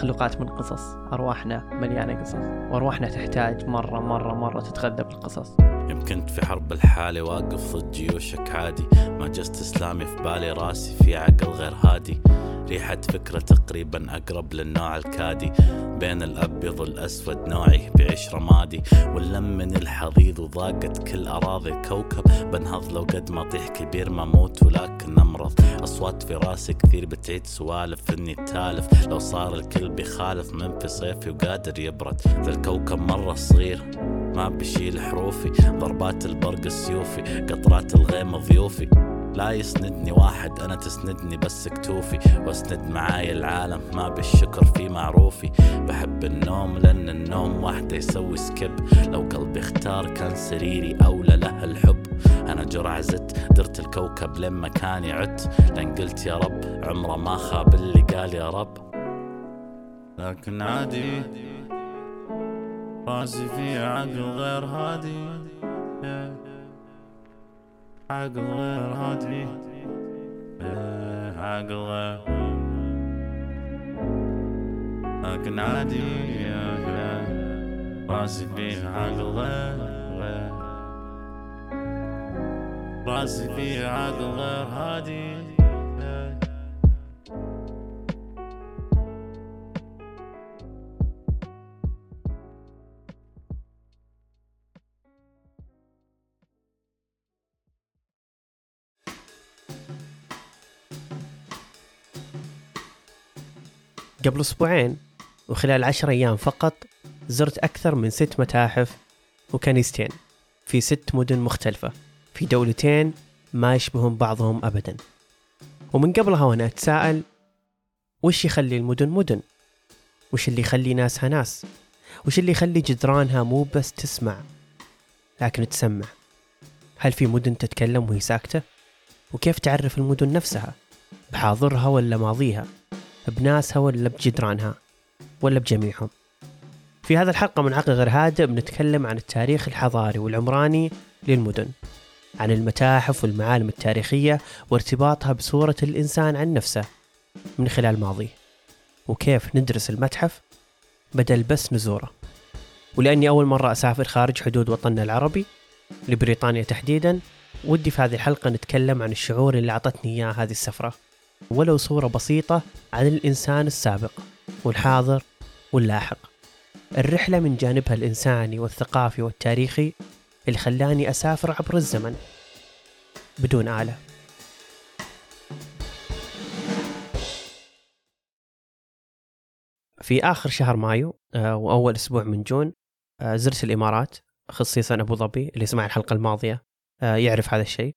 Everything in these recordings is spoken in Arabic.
مخلوقات من قصص. أرواحنا مليانة قصص. وأرواحنا تحتاج مرة مرة مرة تتغذى بالقصص. يمكن في حرب الحالة واقف ضد جيوشك عادي ما جست إسلامي في بالي راسي في عقل غير هادي. ريحة فكرة تقريبا أقرب للنوع الكادي. بين الأبيض والأسود نوعي بعيش رمادي. واللم من الحضيض وضاقت كل أراضي الكوكب. بنهض لو قد ما طيح كبير ما موت ولكن أمرض. أصوات في راسي كثير بتعيد سوالف إني تالف. لو صار الكل بيخالف من في صيفي وقادر يبرد. ذا الكوكب مرة صغير ما بشيل حروفي. ضربات البرق السيوفي. قطرات الغيم ضيوفي. لا يسندني واحد أنا تسندني بس كتوفي. واسند معاي العالم ما بالشكر في معروفي. بحب النوم لأن النوم وحده يسوي سكيب لو قلبي اختار كان سريري أولى له الحب. أنا جرع زدت درت الكوكب لين مكاني عدت. لأن قلت يا رب عمره ما خاب اللي قال يا رب. لكن عادي راسي في عقل غير هادي. عقل غير هادي عقل غير لكن عادي راسي في عقل غير راسي في عقل غير هادي قبل أسبوعين وخلال عشر أيام فقط زرت أكثر من ست متاحف وكنيستين في ست مدن مختلفة في دولتين ما يشبهون بعضهم أبدا ومن قبلها وأنا أتساءل وش يخلي المدن مدن؟ وش اللي يخلي ناسها ناس؟ وش اللي يخلي جدرانها مو بس تسمع لكن تسمع؟ هل في مدن تتكلم وهي ساكتة؟ وكيف تعرف المدن نفسها؟ بحاضرها ولا ماضيها؟ بناسها ولا بجدرانها ولا بجميعهم. في هذا الحلقة من عقل غير هادئ بنتكلم عن التاريخ الحضاري والعمراني للمدن عن المتاحف والمعالم التاريخية وارتباطها بصورة الإنسان عن نفسه من خلال ماضيه وكيف ندرس المتحف بدل بس نزوره. ولأني أول مرة أسافر خارج حدود وطننا العربي لبريطانيا تحديدا ودي في هذه الحلقة نتكلم عن الشعور اللي أعطتني إياه هذه السفرة. ولو صورة بسيطة عن الإنسان السابق والحاضر واللاحق. الرحلة من جانبها الإنساني والثقافي والتاريخي اللي خلاني أسافر عبر الزمن بدون آلة. في آخر شهر مايو آه، وأول أسبوع من جون آه، زرت الإمارات خصيصا أبو ظبي اللي سمع الحلقة الماضية آه، يعرف هذا الشيء.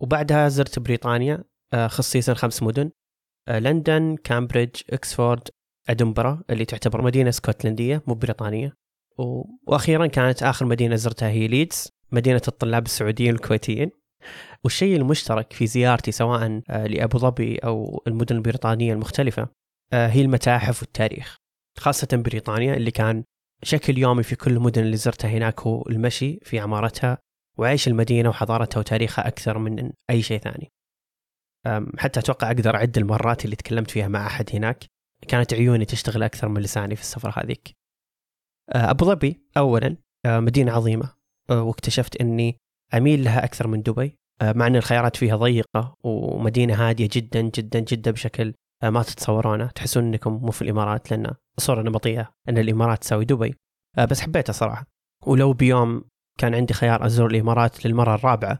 وبعدها زرت بريطانيا خصيصا خمس مدن. آه، لندن كامبريدج إكسفورد إدنبرة اللي تعتبر مدينة اسكتلنديه مو بريطانية. وأخيرا كانت آخر مدينة زرتها هي ليدز مدينة الطلاب السعوديين والكويتيين والشيء المشترك في زيارتي سواء آه، لأبو ظبي أو المدن البريطانية المختلفة هي المتاحف والتاريخ. خاصة بريطانيا اللي كان شكل يومي في كل المدن اللي زرتها هناك هو المشي في عمارتها وعيش المدينة وحضارتها وتاريخها أكثر من أي شيء ثاني. حتى أتوقع أقدر أعد المرات اللي تكلمت فيها مع أحد هناك. كانت عيوني تشتغل أكثر من لساني في السفره هذيك. أه، أبو ظبي اولا أه، مدينة عظيمة. أه، واكتشفت أني أميل لها أكثر من دبي. مع أن الخيارات فيها ضيقة ومدينة هادية جدا جدا جدا بشكل ما تتصورونه تحسون أنكم مو في الإمارات لأن الصورة نمطيه أن الإمارات تساوي دبي. بس حبيتها صراحة. ولو بيوم كان عندي خيار أزور الإمارات للمرة الرابعة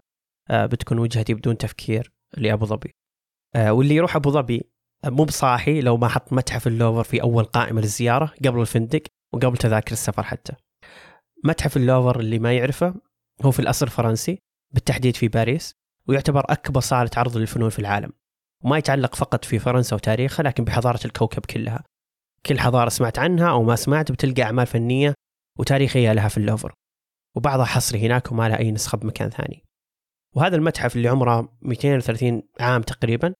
بتكون وجهتي بدون تفكير. لأبو ظبي. آه واللي يروح أبو ظبي آه، مو بصاحي لو ما حط متحف اللوفر في أول قائمة للزيارة قبل الفندق وقبل تذاكر السفر حتى. متحف اللوفر اللي ما يعرفه هو في الأصل فرنسي بالتحديد في باريس ويعتبر أكبر صالة عرض للفنون في العالم. وما يتعلق فقط في فرنسا وتاريخها لكن بحضارة الكوكب كلها. كل حضارة سمعت عنها أو ما سمعت بتلقى أعمال فنية وتاريخية لها في اللوفر. وبعضها حصري هناك وما لها أي نسخة بمكان ثاني. وهذا المتحف اللي عمره 230 عام تقريبا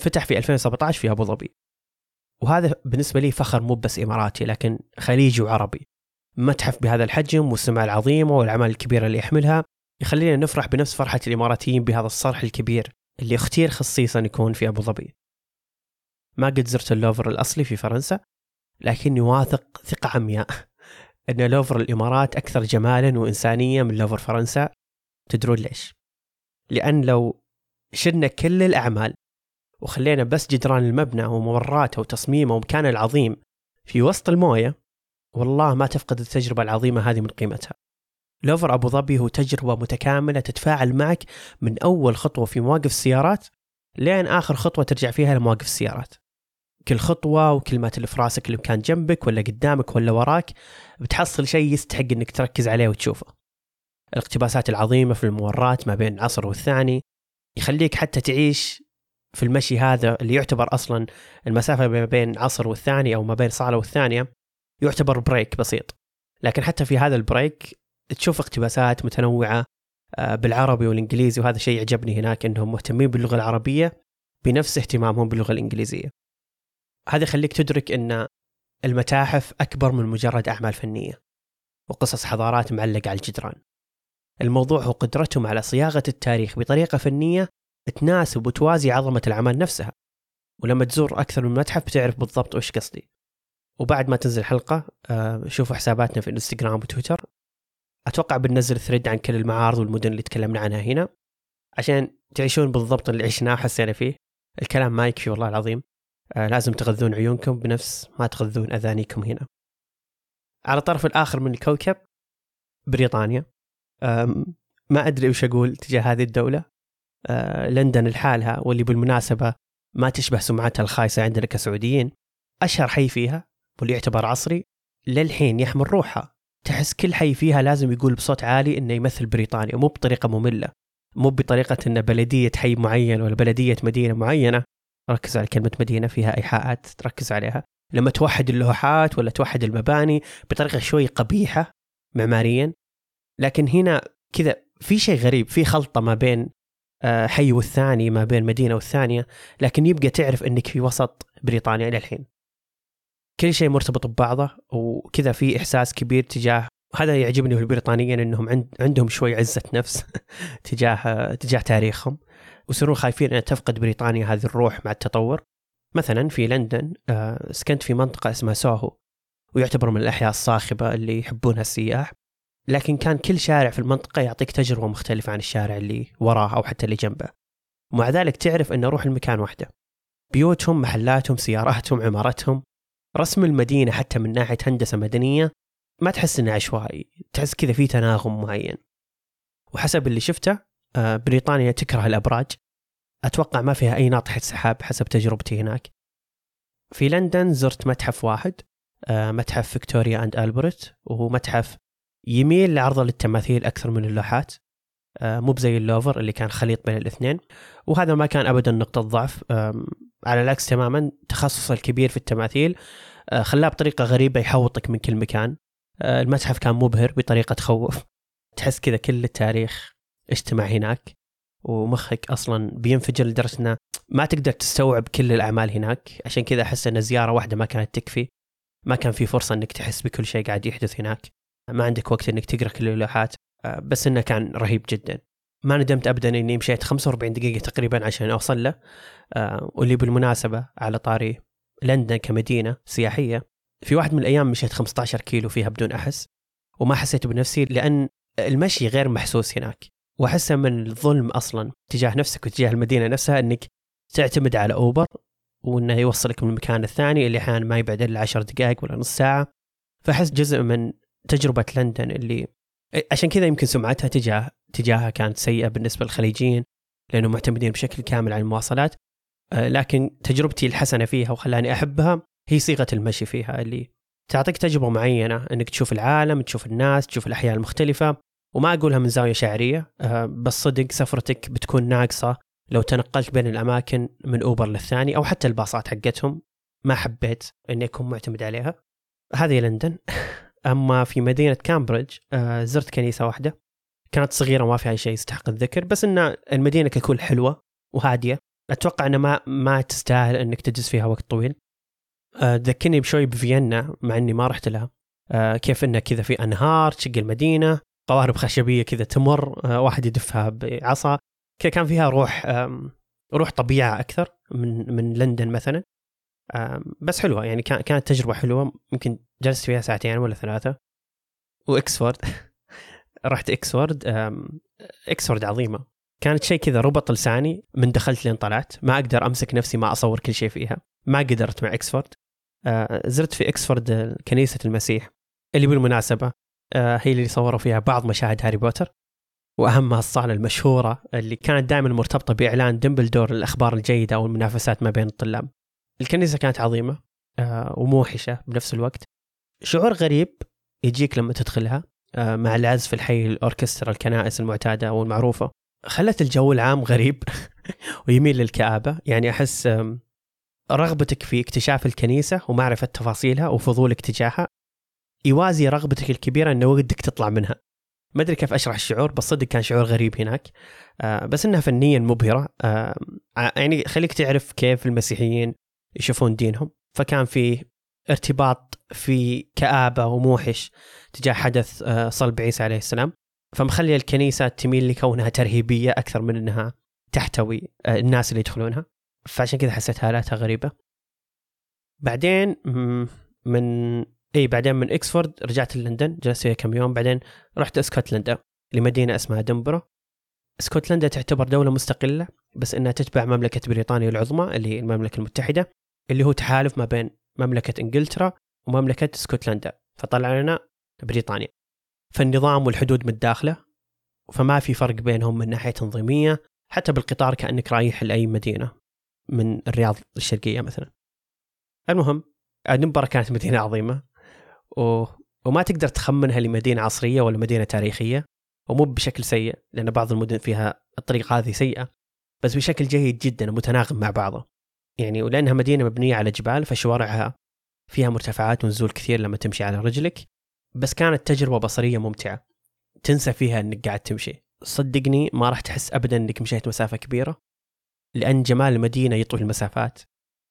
فتح في 2017 في أبو ظبي. وهذا بالنسبة لي فخر مو بس إماراتي لكن خليجي وعربي. متحف بهذا الحجم والسمعة العظيمة والأعمال الكبيرة اللي يحملها يخلينا نفرح بنفس فرحة الإماراتيين بهذا الصرح الكبير اللي اختير خصيصا يكون في أبو ظبي. ما قد زرت اللوفر الأصلي في فرنسا لكني واثق ثقة عمياء إن لوفر الإمارات أكثر جمالا وإنسانية من لوفر فرنسا. تدرون ليش؟ لأن لو شلنا كل الأعمال وخلينا بس جدران المبنى وممراته وتصميمه ومكانه العظيم في وسط الموية والله ما تفقد التجربة العظيمة هذه من قيمتها. لوفر أبو ظبي هو تجربة متكاملة تتفاعل معك من أول خطوة في مواقف السيارات لين آخر خطوة ترجع فيها لمواقف السيارات. كل خطوة وكل ما تلف راسك اللي كان جنبك ولا قدامك ولا وراك بتحصل شيء يستحق إنك تركز عليه وتشوفه. الاقتباسات العظيمة في الممرات ما بين العصر والثاني يخليك حتى تعيش في المشي هذا اللي يعتبر أصلا المسافة ما بين عصر والثاني أو ما بين صاله والثانية يعتبر break بسيط لكن حتى في هذا ال break تشوف اقتباسات متنوعة آه، بالعربي والإنجليزي وهذا شيء يعجبني هناك إنهم مهتمين باللغة العربية بنفس اهتمامهم باللغة الإنجليزية. هذا يخليك تدرك إن المتاحف أكبر من مجرد أعمال فنية وقصص حضارات معلقة على الجدران. الموضوع هو قدرتهم على صياغة التاريخ بطريقة فنية تناسب وتوازي عظمة الاعمال نفسها. ولما تزور أكثر من متحف بتعرف بالضبط وش قصدي. وبعد ما تنزل حلقه آه، شوفوا حساباتنا في الانستغرام وتويتر. أتوقع بننزل ثريد عن كل المعارض والمدن اللي تكلمنا عنها هنا. عشان تعيشون بالضبط اللي عشناه وحسينا فيه. الكلام ما يكفي والله العظيم. آه لازم تغذون عيونكم بنفس ما تغذون أذانيكم هنا. على الطرف الآخر من الكوكب بريطانيا. ما أدري وش أقول تجاه هذه الدولة. لندن لحالها واللي بالمناسبة ما تشبه سمعتها الخايسة عندنا كسعوديين. أشهر حي فيها واللي يعتبر عصري للحين يحمل روحها. تحس كل حي فيها لازم يقول بصوت عالي إنه يمثل بريطانيا مو بطريقة مملة مو بطريقة إن بلدية حي معين ولا بلدية مدينة معينة. ركز على كلمة مدينة فيها إيحاءات تركز عليها. لما توحد اللوحات ولا توحد المباني بطريقة شوي قبيحة معماريا لكن هنا كذا في شيء غريب في خلطة ما بين آه، حي والثاني ما بين مدينة والثانية لكن يبقى تعرف إنك في وسط بريطانيا إلى الحين. كل شيء مرتبط ببعضه وكذا في إحساس كبير تجاه هذا يعجبني في البريطانيين إنهم عند عندهم شوي عزة نفس تجاه تجاه تاريخهم ويصيرون خايفين ان تفقد بريطانيا هذه الروح مع التطور. مثلا في لندن آه، سكنت في منطقة اسمها سوهو ويعتبر من الأحياء الصاخبة اللي يحبونها السياح. لكن كان كل شارع في المنطقة يعطيك تجربة مختلفة عن الشارع اللي وراه أو حتى اللي جنبه. ومع ذلك تعرف ان روح المكان واحدة. بيوتهم محلاتهم سياراتهم عمارتهم رسم المدينة حتى من ناحية هندسة مدنية ما تحس إنه عشوائي. تحس كذا في تناغم معين. وحسب اللي شفته آه، بريطانيا تكره الأبراج. أتوقع ما فيها أي ناطحة سحاب حسب تجربتي هناك. في لندن زرت متحف واحد آه، متحف فيكتوريا أند ألبرت وهو متحف يميل لعرض التماثيل أكثر من اللوحات. آه، مو بزي اللوفر اللي كان خليط بين الاثنين. وهذا ما كان ابدا نقطة ضعف. على العكس تماما تخصص الكبير في التماثيل آه، خلاه بطريقة غريبة يحوطك من كل مكان. آه، المتحف كان مبهر بطريقة تخوف. تحس كذا كل التاريخ اجتمع هناك. ومخك أصلا بينفجر لدرجة إنه ما تقدر تستوعب كل الأعمال هناك. عشان كذا أحس إن زيارة واحدة ما كانت تكفي. ما كان في فرصة إنك تحس بكل شيء قاعد يحدث هناك. ما عندك وقت إنك تقرأ كل اللوحات. آه، بس إنه كان رهيب جدا. ما ندمت ابدا إني مشيت 45 دقيقة تقريبا عشان أوصل له. آه واللي بالمناسبة على طاري لندن كمدينة سياحية. في واحد من الأيام مشيت 15 كيلو فيها بدون أحس. وما حسيت بنفسي لأن المشي غير محسوس هناك. وأحسه من الظلم أصلا تجاه نفسك وتجاه المدينة نفسها إنك تعتمد على أوبر وإنه يوصلك من المكان الثاني اللي أحيانا ما يبعد إلا 10 دقائق ولا نص ساعة. فأحس جزء من تجربة لندن اللي عشان كذا يمكن سمعتها تجاه تجاهها كانت سيئة بالنسبة للخليجيين لانهم معتمدين بشكل كامل على المواصلات. آه، لكن تجربتي الحسنة فيها وخلاني أحبها هي صيغة المشي فيها اللي تعطيك تجربة معينة إنك تشوف العالم تشوف الناس تشوف الأحياء المختلفة. وما أقولها من زاوية شعرية آه، بس صدق سفرتك بتكون ناقصة لو تنقلت بين الأماكن من أوبر للثاني أو حتى الباصات حقتهم. ما حبيت إني أكون معتمد عليها. هذه لندن. أما في مدينة كامبريدج آه، زرت كنيسة واحدة. كانت صغيرة وما فيها شيء يستحق الذكر بس إن المدينة ككل حلوة وهادية. أتوقع انها ما ما تستاهل إنك تجلس فيها وقت طويل. آه، تذكرني بشوي بفيينا مع إني ما رحت لها. آه، كيف إنه كذا في أنهار تشق المدينة قوارب خشبية كذا تمر واحد يدفها بعصا. كذا كان فيها روح روح طبيعة أكثر من من لندن مثلا. بس حلوة. يعني كانت تجربة حلوة. يمكن جلست فيها ساعتين ولا ثلاثة. وإكسفورد. رحت إكسفورد. إكسفورد عظيمة. كانت شيء كذا ربط لساني. من دخلت لين طلعت. ما أقدر أمسك نفسي ما أصور كل شيء فيها. ما قدرت مع إكسفورد. آه، زرت في إكسفورد كنيسة المسيح. اللي بالمناسبة آه، هي اللي صوروا فيها بعض مشاهد هاري بوتر. وأهمها الصالة المشهورة اللي كانت دائما مرتبطة بإعلان دمبلدور الأخبار الجيدة أو المنافسات ما بين الطلاب. الكنيسة كانت عظيمة آه، وموحشة بنفس الوقت. شعور غريب يجيك لما تدخلها مع العزف الحي الأوركسترا الكنائس المعتادة والمعروفة. خلت الجو العام غريب ويميل للكآبة. يعني أحس رغبتك في اكتشاف الكنيسة ومعرفة تفاصيلها وفضولك تجاهها يوازي رغبتك الكبيرة أنه ودك تطلع منها. ما أدري كيف أشرح الشعور بس صدق كان شعور غريب هناك. آه بس إنها فنيا مبهرة. آه يعني خليك تعرف كيف المسيحيين يشوفون دينهم. فكان في ارتباط في كآبة وموحش تجاه حدث آه صلب عيسى عليه السلام. فمخلي الكنيسة تميل لكونها ترهيبية أكثر من أنها تحتوي آه، الناس اللي يدخلونها. فعشان كذا حسيت هالاتها غريبة بعدين من إي بعدين من إكسفورد رجعت لندن جلست فيها كم يوم. بعدين رحت إسكتلندا لمدينة اسمها دمبرو إسكتلندا تعتبر دولة مستقلة. بس إنها تتبع مملكة بريطانيا العظمى اللي هي المملكة المتحدة اللي هو تحالف ما بين مملكة إنجلترا ومملكة اسكتلندا فطلع لنا بريطانيا. فالنظام والحدود متداخلة فما في فرق بينهم من ناحية تنظيمية حتى بالقطار كأنك رايح لأي مدينة من الرياض الشرقية مثلا. المهم أدنبرا كانت مدينة عظيمة و... وما تقدر تخمنها لمدينة عصرية ولا مدينة تاريخية ومو بشكل سيء لأن بعض المدن فيها الطريقة هذه سيئة. بس بشكل جيد جدا ومتناغم مع بعضه. يعني ولأنها مدينة مبنية على جبال فشوارعها فيها مرتفعات ونزول كثير لما تمشي على رجلك. بس كانت تجربة بصرية ممتعة. تنسى فيها إنك قاعد تمشي. صدقني ما راح تحس ابدا إنك مشيت مسافة كبيرة لأن جمال المدينة يطوي المسافات.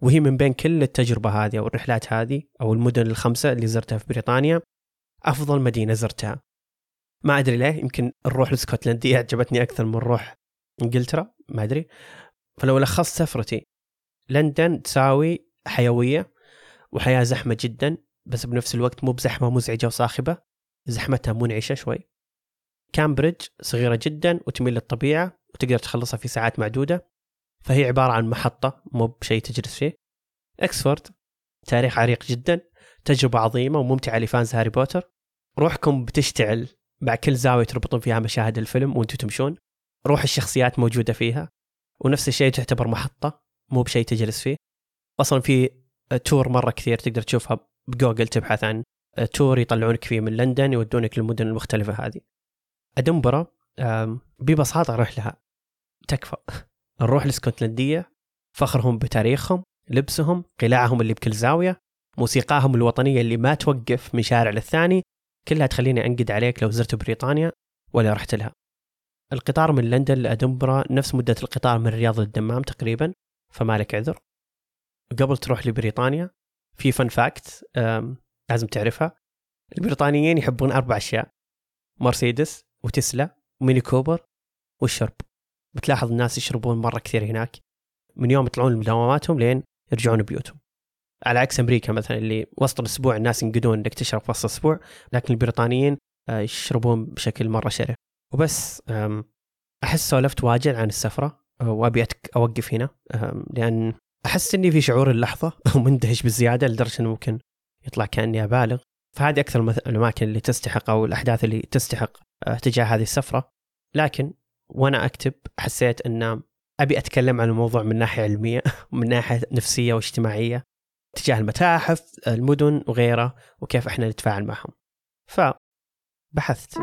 وهي من بين كل التجربة هذه أو الرحلات هذه أو المدن الخمسة اللي زرتها في بريطانيا أفضل مدينة زرتها. ما أدري ليه يمكن الروح الإسكتلندية عجبتني أكثر من روح إنجلترا. ما أدري. فلو لخصت سفرتي لندن تساوي حيوية وحياة زحمة جدا بس بنفس الوقت مو بزحمة مزعجة وصاخبة زحمتها منعشة شوي. كامبريدج صغيرة جدا وتميل للطبيعة وتقدر تخلصها في ساعات معدودة. فهي عبارة عن محطة مو بشيء تجلس فيه. أكسفورد تاريخ عريق جدا تجربة عظيمة وممتعة ل fans هاري بوتر. روحكم بتشتعل مع كل زاوية تربطون فيها مشاهد الفيلم وأنتم تمشون. روح الشخصيات موجودة فيها ونفس الشيء تعتبر محطة مو بشيء تجلس فيه. أصلا في tour مرة كثير تقدر تشوفها بجوجل تبحث عن tour يطلعونك فيه من لندن يودونك للمدن المختلفة هذه. أدنبرا ببساطة روح لها. تكفى. نروح الإسكتلندية فخرهم بتاريخهم لبسهم قلاعهم اللي بكل زاوية موسيقاهم الوطنية اللي ما توقف من شارع للثاني كلها تخليني أنقد عليك لو زرت بريطانيا ولا رحت لها. القطار من لندن لأدنبرا نفس مدة القطار من الرياض للدمام تقريبا فما لك عذر. قبل تروح لبريطانيا في فن فاكت لازم تعرفها. البريطانيين يحبون أربع أشياء مرسيدس وتسلا وميني كوبر والشرب. بتلاحظ الناس يشربون مرة كثير هناك. من يوم يطلعون لدواماتهم لين يرجعون بيوتهم. على عكس أمريكا مثلا اللي وسط الأسبوع الناس ينقدون إنك تشرب وسط الأسبوع لكن البريطانيين آه، يشربون بشكل مرة شره وبس أحس سولفت واجد عن السفرة آه، وأبي أوقف هنا لأن أحس إني في شعور اللحظة ومندهش بزيادة لدرجة إنه ممكن يطلع كأني أبالغ. فهذه أكثر الأماكن اللي تستحق أو الأحداث اللي تستحق آه، تجاه هذه السفرة. لكن وأنا أكتب حسيت إن أبي أتكلم عن الموضوع من ناحية علمية ومن ناحية نفسية واجتماعية تجاه المتاحف المدن وغيرها وكيف إحنا نتفاعل معهم. فبحثت.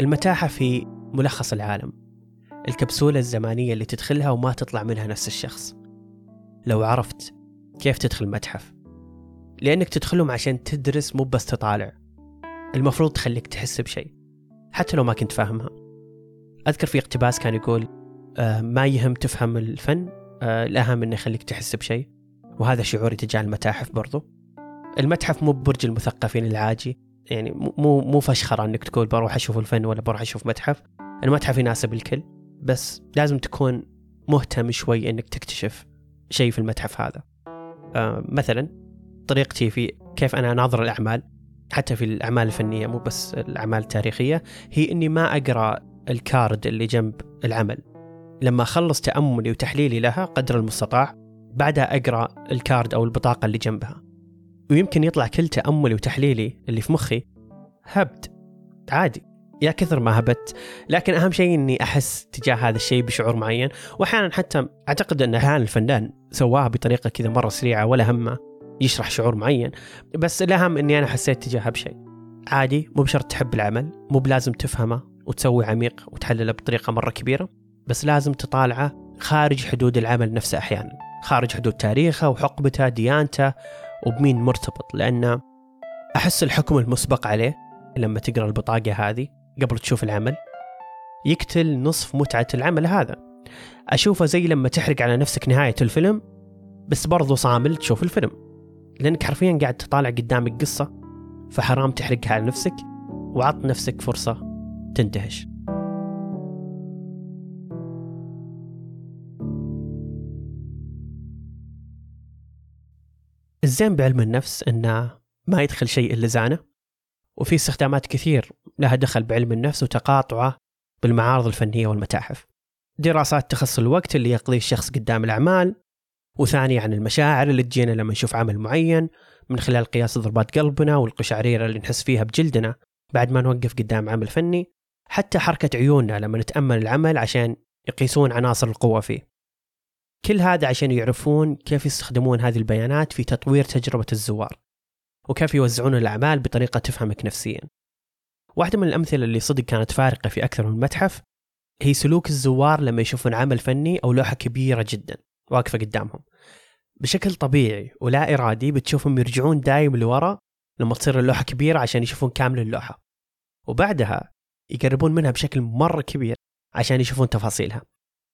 المتاحف هي ملخص العالم. الكبسولة الزمانية اللي تدخلها وما تطلع منها نفس الشخص. لو عرفت كيف تدخل متحف لأنك تدخلهم عشان تدرس مو بس تطالع. المفروض تخليك تحس بشيء. حتى لو ما كنت فاهمها. أذكر في اقتباس كان يقول آه ما يهم تفهم الفن آه الأهم إنه يخليك تحس بشيء. وهذا شعوري تجاه المتاحف برضو. المتحف مو برج المثقفين العاجي. يعني مو مو فشخرة انك تقول بروح أشوف الفن ولا بروح أشوف متحف. المتحف يناسب الكل بس لازم تكون مهتم شوي انك تكتشف شيء في المتحف هذا. آه مثلا طريقتي في كيف أنا أناظر الأعمال حتى في الأعمال الفنية مو بس الأعمال التاريخية هي إني ما أقرأ الكارد اللي جنب العمل. لما أخلص تأملي وتحليلي لها قدر المستطاع بعدها أقرأ الكارد أو البطاقة اللي جنبها. ويمكن يطلع كل تأملي وتحليلي اللي في مخي. هبد. عادي. يا كثر ما هبت لكن أهم شيء إني أحس تجاه هذا الشيء بشعور معين. واحيانا حتى أعتقد أن أحيانا الفنان سواها بطريقة كذا مرة سريعة ولا همه يشرح شعور معين. بس الاهم إني أنا حسيت تجاهها بشيء. عادي. مو بشرط تحب العمل. مو بلازم تفهمه وتسوي عميق وتحلله بطريقة مرة كبيرة. بس لازم تطالعه خارج حدود العمل نفسه أحيانا. خارج حدود تاريخه وحقبته ديانته. وبمين مرتبط لأن أحس الحكم المسبق عليه لما تقرأ البطاقة هذه قبل تشوف العمل يقتل نصف متعة العمل هذا. أشوفه زي لما تحرق على نفسك نهاية الفيلم بس برضو صامل تشوف الفيلم. لأنك حرفيا قاعد تطالع قدامك قصة فحرام تحرقها على نفسك وعط نفسك فرصة تندهش. الزين بعلم النفس انه ما يدخل شيء إلا زانه وفي استخدامات كثير لها دخل بعلم النفس وتقاطعه بالمعارض الفنية والمتاحف. دراسات تخص الوقت اللي يقضيه الشخص قدام الأعمال وثانية عن المشاعر اللي تجينا لما نشوف عمل معين من خلال قياس ضربات قلبنا والقشعريرة اللي نحس فيها بجلدنا بعد ما نوقف قدام عمل فني حتى حركة عيوننا لما نتأمل العمل عشان يقيسون عناصر القوة فيه. كل هذا عشان يعرفون كيف يستخدمون هذه البيانات في تطوير تجربة الزوار وكيف يوزعون الأعمال بطريقة تفهمك نفسيا. واحدة من الأمثلة اللي صدق كانت فارقة في أكثر من متحف هي سلوك الزوار لما يشوفون عمل فني أو لوحة كبيرة جدا واقفة قدامهم. بشكل طبيعي ولا إرادي بتشوفهم يرجعون دايم لورا لما تصير اللوحة كبيرة عشان يشوفون كامل اللوحة. وبعدها يقربون منها بشكل مرة كبير عشان يشوفون تفاصيلها.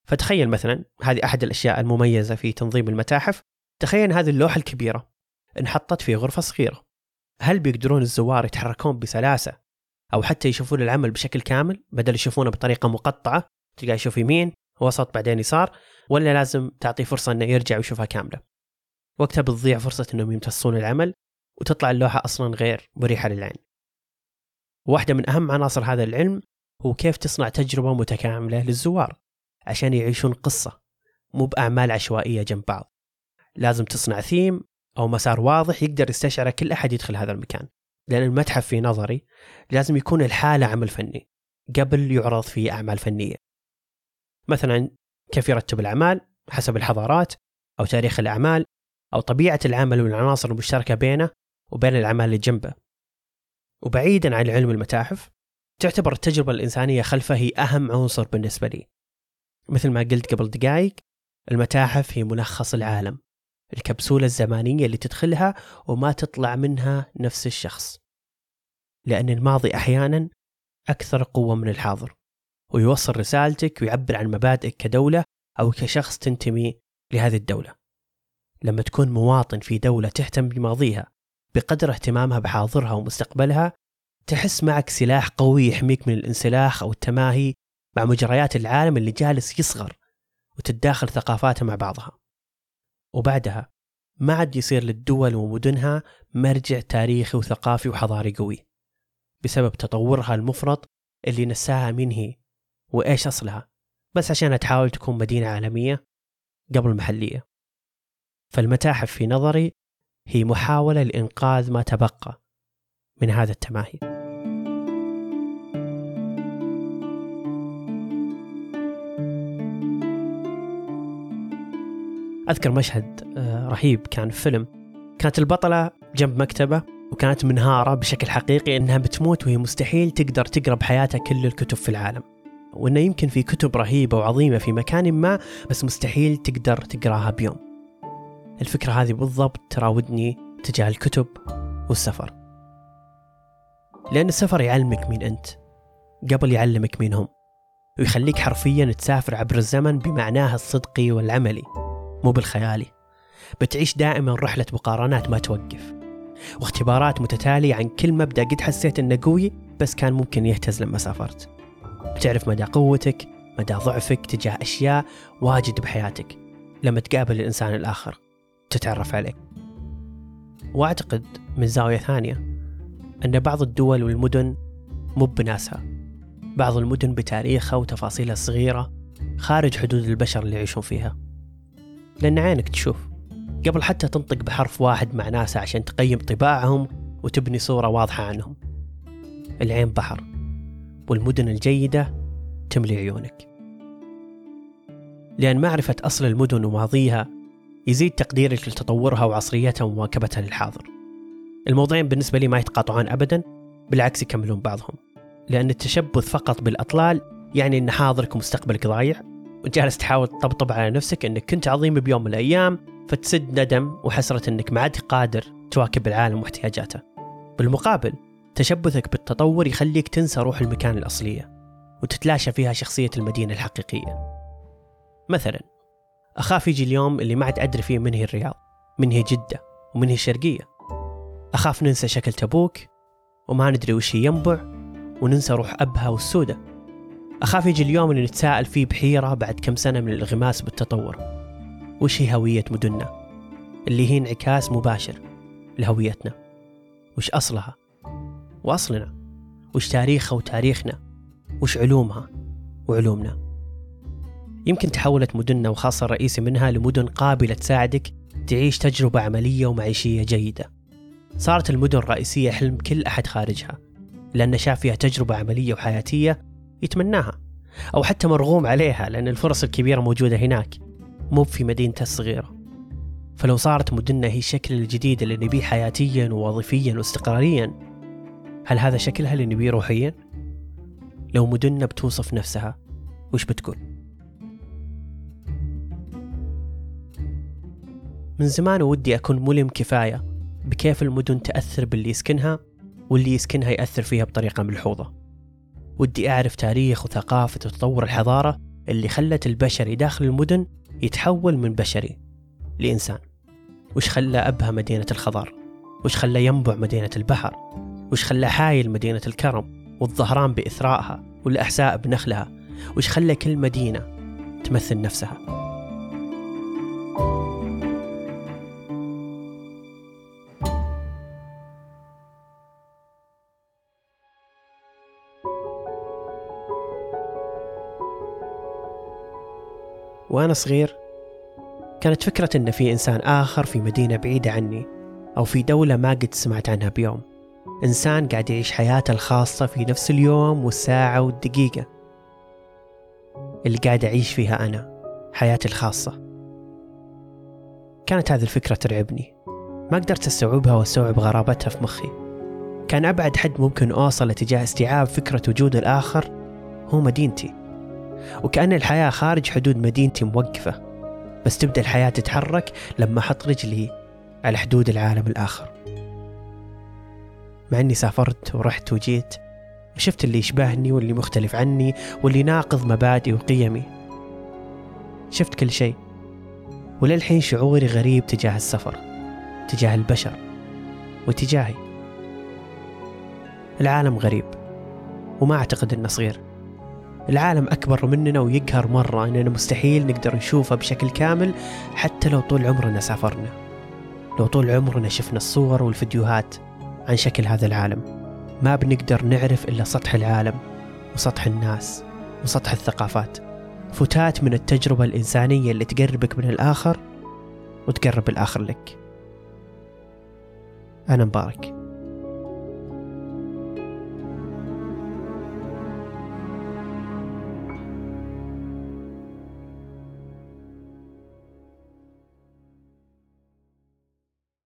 فتخيل مثلا هذه أحد الأشياء المميزة في تنظيم المتاحف. تخيل هذه اللوحة الكبيرة انحطت في غرفة صغيرة. هل بيقدرون الزوار يتحركون بسلاسة أو حتى يشوفون العمل بشكل كامل بدل يشوفونه بطريقة مقطعة؟ تلقاه يشوف يمين وسط بعدين يسار ولا لازم تعطيه فرصة أنه يرجع ويشوفها كاملة؟ وقتها بتضيع فرصة أنهم يمتصون العمل وتطلع اللوحة أصلا غير مريحة للعين. واحدة من أهم عناصر هذا العلم هو كيف تصنع تجربة متكاملة للزوار. عشان يعيشون قصة مو بأعمال عشوائية جنب بعض. لازم تصنع ثيم أو مسار واضح يقدر يستشعره كل أحد يدخل هذا المكان. لأن المتحف في نظري لازم يكون الحالة عمل فني قبل يعرض فيه أعمال فنية. مثلا كيف يرتب الأعمال حسب الحضارات أو تاريخ الأعمال أو طبيعة العمل والعناصر المشتركة بينه وبين الأعمال اللي جنبه. وبعيدا عن علم المتاحف تعتبر التجربة الإنسانية خلفه هي أهم عنصر بالنسبة لي. مثل ما قلت قبل دقائق المتاحف هي ملخص العالم. الكبسولة الزمانية اللي تدخلها وما تطلع منها نفس الشخص. لأن الماضي أحيانا أكثر قوة من الحاضر ويوصل رسالتك ويعبر عن مبادئك كدولة أو كشخص تنتمي لهذه الدولة. لما تكون مواطن في دولة تهتم بماضيها بقدر اهتمامها بحاضرها ومستقبلها تحس معك سلاح قوي يحميك من الانسلاخ أو التماهي مع مجريات العالم اللي جالس يصغر وتتداخل ثقافاته مع بعضها. وبعدها ما عاد يصير للدول ومدنها مرجع تاريخي وثقافي وحضاري قوي بسبب تطورها المفرط اللي نساها مين هي وإيش أصلها بس عشان تحاول تكون مدينة عالمية قبل محلية فالمتاحف في نظري هي محاولة لإنقاذ ما تبقى من هذا التماهي. أذكر مشهد آه، رهيب. كان في فيلم. كانت البطلة جنب مكتبة وكانت منهارة بشكل حقيقي إنها بتموت وهي مستحيل تقدر تقرأ بحياتها كل الكتب في العالم. وإنه يمكن في كتب رهيبة وعظيمة في مكان ما بس مستحيل تقدر تقرأها بيوم. الفكرة هذه بالضبط تراودني تجاه الكتب والسفر. لأن السفر يعلمك مين أنت قبل يعلمك مين هم ويخليك حرفيا تسافر عبر الزمن بمعناها الصدقي والعملي. مو بالخيالي. بتعيش دائما رحلة مقارنات ما توقف. واختبارات متتالية عن كل مبدأ قد حسيت إنه قوي بس كان ممكن يهتز لما سافرت. بتعرف مدى قوتك مدى ضعفك تجاه أشياء واجد بحياتك. لما تقابل الإنسان الآخر تتعرف عليه وأعتقد من زاوية ثانية أن بعض الدول والمدن مو بناسها. بعض المدن بتاريخها وتفاصيلها الصغيرة خارج حدود البشر اللي يعيشون فيها. لأن عينك تشوف. قبل حتى تنطق بحرف واحد مع ناسها عشان تقيم طباعهم وتبني صورة واضحة عنهم. العين بحر والمدن الجيدة تملي عيونك. لأن معرفة أصل المدن وماضيها يزيد تقديرك لتطورها وعصريتها ومواكبتها للحاضر. الموضوعين بالنسبة لي ما يتقاطعون أبدا بالعكس يكملون بعضهم. لأن التشبث فقط بالأطلال يعني أن حاضرك ومستقبلك ضايع وجالس تحاول تطبطب على نفسك أنك كنت عظيم بيوم من الأيام فتسد ندم وحسرة أنك ما عاد قادر تواكب العالم واحتياجاته. بالمقابل تشبثك بالتطور يخليك تنسى روح المكان الأصلية وتتلاشى فيها شخصية المدينة الحقيقية. مثلا أخاف يجي اليوم اللي ما عاد أدري فيه من هي الرياض من هي جدة ومن هي الشرقية. أخاف ننسى شكل تبوك وما ندري وش هي ينبع وننسى روح أبها والسودة. أخاف يجي اليوم اللي نتساءل فيه بحيرة بعد كم سنة من الانغماس بالتطور. وش هي هوية مدننا؟ اللي هي انعكاس مباشر لهويتنا. وش أصلها؟ وأصلنا. وش تاريخها وتاريخنا؟ وش علومها وعلومنا؟ يمكن تحولت مدننا وخاصة الرئيسي منها لمدن قابلة تساعدك تعيش تجربة عملية ومعيشية جيدة. صارت المدن الرئيسية حلم كل أحد خارجها لأن شاف فيها تجربة عملية وحياتية يتمناها أو حتى مرغوم عليها لأن الفرص الكبيرة موجودة هناك مو في مدينته الصغيرة فلو صارت مدننا هي الشكل الجديد اللي نبيه حياتيا ووظيفيا واستقراريا هل هذا شكلها اللي نبيه روحيا؟ لو مدننا بتوصف نفسها وش بتقول؟ من زمان ودي أكون ملم كفاية بكيف المدن تأثر باللي يسكنها واللي يسكنها يأثر فيها بطريقة ملحوظة ودي أعرف تاريخ وثقافة وتطور الحضارة اللي خلت البشري داخل المدن يتحول من بشري لإنسان. وش خلى أبها مدينة الخضار؟ وش خلى ينبع مدينة البحر؟ وش خلى حايل مدينة الكرم والظهران بإثرائها والأحساء بنخلها؟ وش خلى كل مدينة تمثل نفسها؟ وأنا صغير كانت فكرة أن في إنسان آخر في مدينة بعيدة عني أو في دولة ما قد سمعت عنها بيوم. إنسان قاعد يعيش حياته الخاصة في نفس اليوم والساعة والدقيقة اللي قاعد أعيش فيها أنا حياتي الخاصة. كانت هذه الفكرة ترعبني. ما قدرت أستوعبها وأستوعب غرابتها في مخي. كان أبعد حد ممكن أوصل تجاه استيعاب فكرة وجود الآخر هو مدينتي. وكأن الحياة خارج حدود مدينتي موقفة. بس تبدأ الحياة تتحرك لما أحط رجلي على حدود العالم الآخر. مع أني سافرت ورحت وجيت وشفت اللي يشبهني واللي مختلف عني واللي ناقض مبادئي وقيمي. شفت كل شيء وللحين شعوري غريب تجاه السفر تجاه البشر وتجاهي. العالم غريب وما أعتقد أنه صغير. العالم أكبر مننا ويقهر مرة إننا مستحيل نقدر نشوفه بشكل كامل حتى لو طول عمرنا سافرنا. لو طول عمرنا شفنا الصور والفيديوهات عن شكل هذا العالم. ما بنقدر نعرف إلا سطح العالم وسطح الناس وسطح الثقافات. فتات من التجربة الإنسانية اللي تقربك من الآخر وتقرب الآخر لك. أنا مبارك.